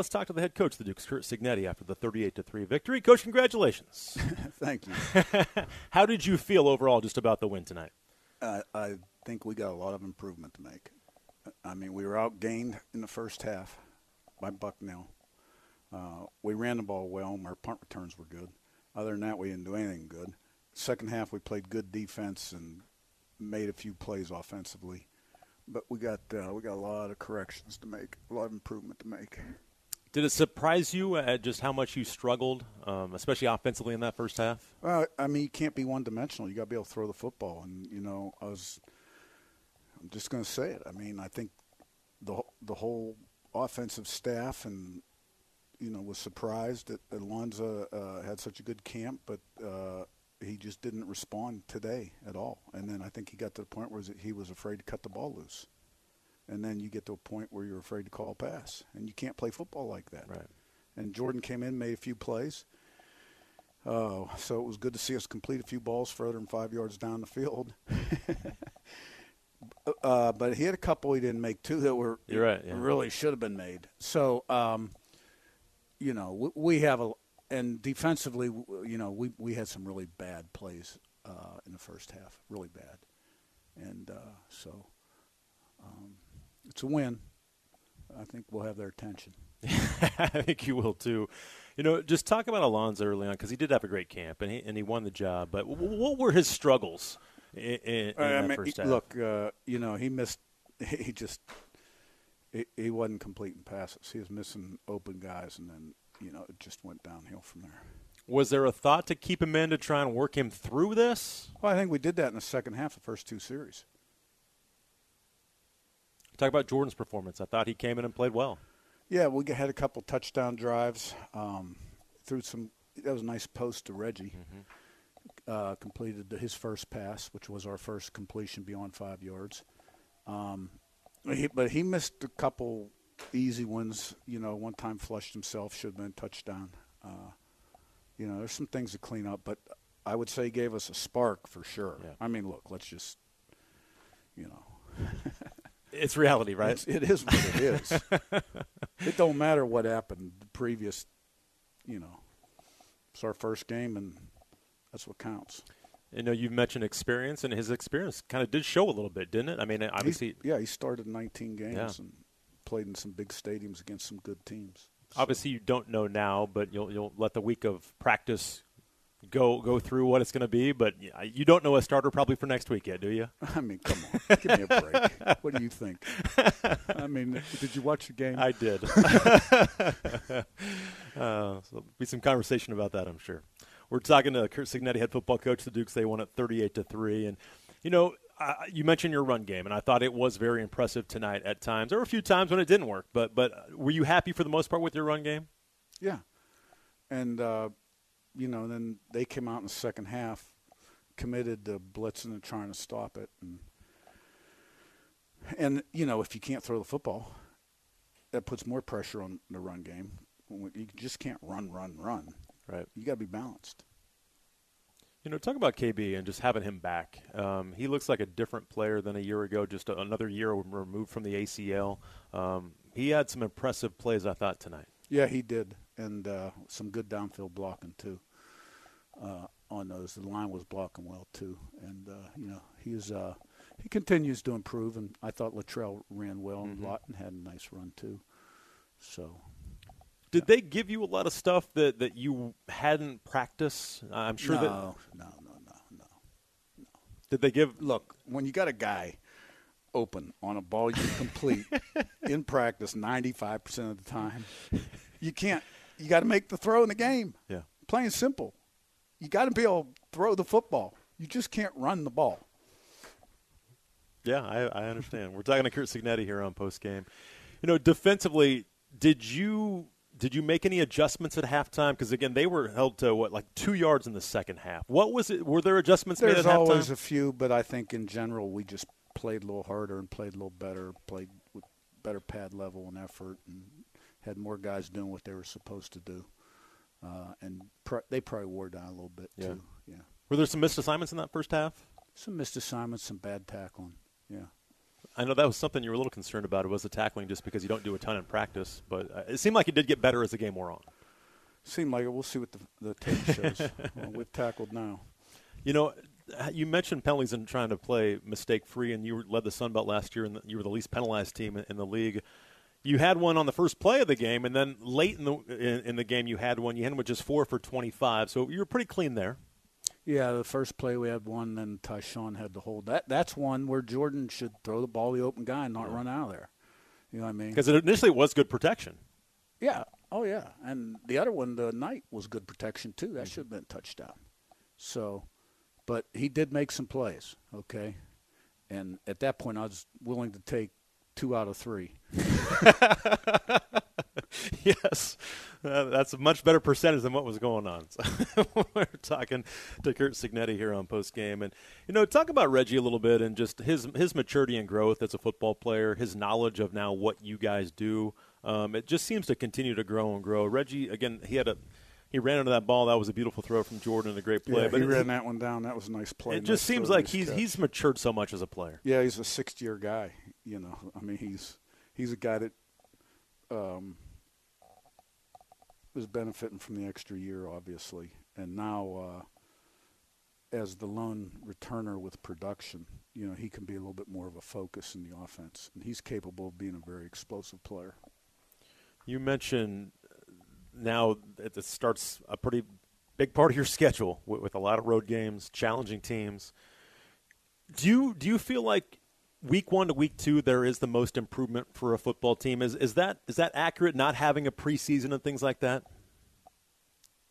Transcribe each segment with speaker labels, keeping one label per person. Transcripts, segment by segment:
Speaker 1: let's talk to the head coach, the Dukes, Curt Cignetti, after the 38 to three victory. Coach, congratulations.
Speaker 2: Thank you.
Speaker 1: How did you feel overall just about the win tonight?
Speaker 2: Uh, I think we got a lot of improvement to make. I mean, we were outgained in the first half by Bucknell. Uh, we ran the ball well, and our punt returns were good. Other than that, we didn't do anything good. Second half, we played good defense and made a few plays offensively, but we got uh, we got a lot of corrections to make, a lot of improvement to make.
Speaker 1: Did it surprise you at just how much you struggled, um, especially offensively in that first half?
Speaker 2: Well, I mean, you can't be one dimensional. You got to be able to throw the football, and you know, I was. I'm just going to say it. I mean, I think the the whole offensive staff and you know was surprised that Alonzo uh, had such a good camp, but uh, he just didn't respond today at all. And then I think he got to the point where he was afraid to cut the ball loose. And then you get to a point where you're afraid to call a pass, and you can't play football like that.
Speaker 1: Right.
Speaker 2: And Jordan came in, made a few plays. Uh, so it was good to see us complete a few balls further than five yards down the field. uh, but he had a couple he didn't make two that were
Speaker 1: You're right, yeah.
Speaker 2: really should have been made. So um, you know we, we have a and defensively, you know, we we had some really bad plays uh, in the first half, really bad, and uh, so it's a win. I think we'll have their attention.
Speaker 1: I think you will too. You know, just talk about Alonzo early on because he did have a great camp and he and he won the job. But w- what were his struggles in, in, in
Speaker 2: I
Speaker 1: that
Speaker 2: mean,
Speaker 1: first half?
Speaker 2: Look, uh, you know, he missed. He just he, he wasn't completing passes. He was missing open guys, and then you know it just went downhill from there.
Speaker 1: was there a thought to keep him in to try and work him through this?
Speaker 2: Well, I think we did that in the second half, the first two series.
Speaker 1: Talk about Jordan's performance. I thought he came in and played well.
Speaker 2: Yeah, we had a couple touchdown drives. Um, threw some. That was a nice post to Reggie. Uh, completed his first pass, which was our first completion beyond five yards. Um, he, but he missed a couple easy ones. You know, one time flushed himself, should have been a touchdown. Uh, you know, there's some things to clean up, but I would say he gave us a spark for sure.
Speaker 1: Yeah.
Speaker 2: I mean, look, let's just, you know,
Speaker 1: It's reality, right?
Speaker 2: it's, it is what it is. it don't matter what happened the previous, you know. It's our first game, and that's what counts.
Speaker 1: You know, you mentioned experience, and his experience kind of did show a little bit, didn't it? I mean, obviously,
Speaker 2: He's- yeah, he started 19 games
Speaker 1: Yeah.
Speaker 2: and played in some big stadiums against some good teams. So-
Speaker 1: obviously, you don't know now, but you'll you'll let the week of practice go go through what it's going to be. But you don't know a starter probably for next week yet, do you?
Speaker 2: I mean, come on, give me a break. what do you think? I mean, did you watch the game?
Speaker 1: I did. uh, so be some conversation about that, I'm sure. We're talking to Curt Cignetti, head football coach. The Dukes they won at 38 to three, and you know. Uh, you mentioned your run game, and I thought it was very impressive tonight. At times, there were a few times when it didn't work, but but were you happy for the most part with your run game?
Speaker 2: Yeah, and uh, you know, then they came out in the second half, committed to blitzing and trying to stop it, and and you know, if you can't throw the football, that puts more pressure on the run game. You just can't run, run, run.
Speaker 1: Right.
Speaker 2: You got to be balanced.
Speaker 1: You know, talk about KB and just having him back. Um, he looks like a different player than a year ago, just a, another year removed from the ACL. Um, he had some impressive plays, I thought, tonight.
Speaker 2: Yeah, he did, and uh, some good downfield blocking too. Uh, on those, the line was blocking well too, and uh, you know he's uh, he continues to improve. And I thought Latrell ran well, and
Speaker 1: Mhm.
Speaker 2: Lawton had a nice run too. So
Speaker 1: Did they give you a lot of stuff that, that you hadn't practiced? I'm sure
Speaker 2: no,
Speaker 1: that.
Speaker 2: No, no, no, no, no.
Speaker 1: Did they give?
Speaker 2: Look, when you got a guy open on a ball you complete in practice 95% of the time, you can't. You got to make the throw in the game.
Speaker 1: Yeah.
Speaker 2: Plain simple. You got to be able to throw the football. You just can't run the ball.
Speaker 1: Yeah, I, I understand. We're talking to Curt Cignetti here on post game. You know, defensively, did you did you make any adjustments at halftime? Because again, they were held to what like two yards in the second half. What was it? Were there adjustments
Speaker 2: There's
Speaker 1: made at
Speaker 2: always
Speaker 1: halftime?
Speaker 2: a few, but I think in general we just played a little harder and played a little better, played with better pad level and effort, and had more guys doing what they were supposed to do. Uh, and pr- they probably wore down a little bit
Speaker 1: Yeah.
Speaker 2: too. Yeah.
Speaker 1: were there some missed assignments in that first half?
Speaker 2: Some missed assignments, some bad tackling. Yeah.
Speaker 1: I know that was something you were a little concerned about. It was the tackling, just because you don't do a ton in practice. But uh, it seemed like it did get better as the game wore on.
Speaker 2: Seemed like it. We'll see what the, the tape shows. well, we've tackled now.
Speaker 1: You know, you mentioned penalties and trying to play mistake free, and you led the Sun Belt last year, and you were the least penalized team in, in the league. You had one on the first play of the game, and then late in the in, in the game, you had one. You had one with just four for twenty five, so you were pretty clean there.
Speaker 2: Yeah, the first play we had one, then Tyshawn had to hold. That that's one where Jordan should throw the ball to the open guy and not yeah. run out of there. You know what I mean?
Speaker 1: Because it initially it was good protection.
Speaker 2: Yeah. Oh yeah. And the other one, the night was good protection too. That mm-hmm. should have been touchdown. So, but he did make some plays. Okay. And at that point, I was willing to take two out of three.
Speaker 1: yes, uh, that's a much better percentage than what was going on. So we're talking to Curt Cignetti here on post game, and you know, talk about Reggie a little bit and just his his maturity and growth as a football player, his knowledge of now what you guys do. Um, it just seems to continue to grow and grow. Reggie, again, he had a he ran into that ball. That was a beautiful throw from Jordan, a great play.
Speaker 2: Yeah, but he ran that one down. That was a nice play.
Speaker 1: It just seems like he's catch. he's matured so much as a player.
Speaker 2: Yeah, he's a sixth year guy. You know, I mean, he's he's a guy that um, was benefiting from the extra year, obviously, and now uh, as the lone returner with production, you know, he can be a little bit more of a focus in the offense, and he's capable of being a very explosive player.
Speaker 1: You mentioned now it starts a pretty big part of your schedule with, with a lot of road games, challenging teams. Do you do you feel like week one to week two there is the most improvement for a football team? Is is that is that accurate? Not having a preseason and things like that.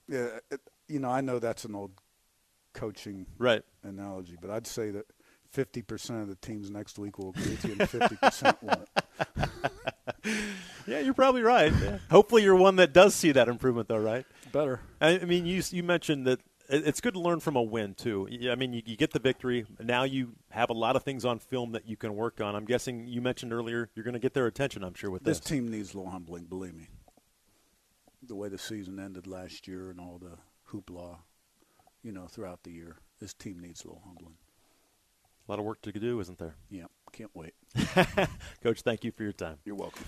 Speaker 2: Yeah, it, you know, I know that's an old coaching
Speaker 1: right
Speaker 2: analogy, but I'd say that fifty percent of the teams next week will agree with you, and fifty percent won't.
Speaker 1: yeah, you're probably right. Yeah. Hopefully, you're one that does see that improvement, though, right?
Speaker 2: Better.
Speaker 1: I mean, you you mentioned that it's good to learn from a win too. I mean, you, you, get the victory. Now you have a lot of things on film that you can work on. I'm guessing you mentioned earlier you're going to get their attention. I'm sure with
Speaker 2: this,
Speaker 1: this
Speaker 2: team needs a little humbling. Believe me. The way the season ended last year and all the hoopla, you know, throughout the year, this team needs a little humbling.
Speaker 1: A lot of work to do, isn't there?
Speaker 2: Yeah, can't wait.
Speaker 1: Coach, thank you for your time.
Speaker 2: You're welcome.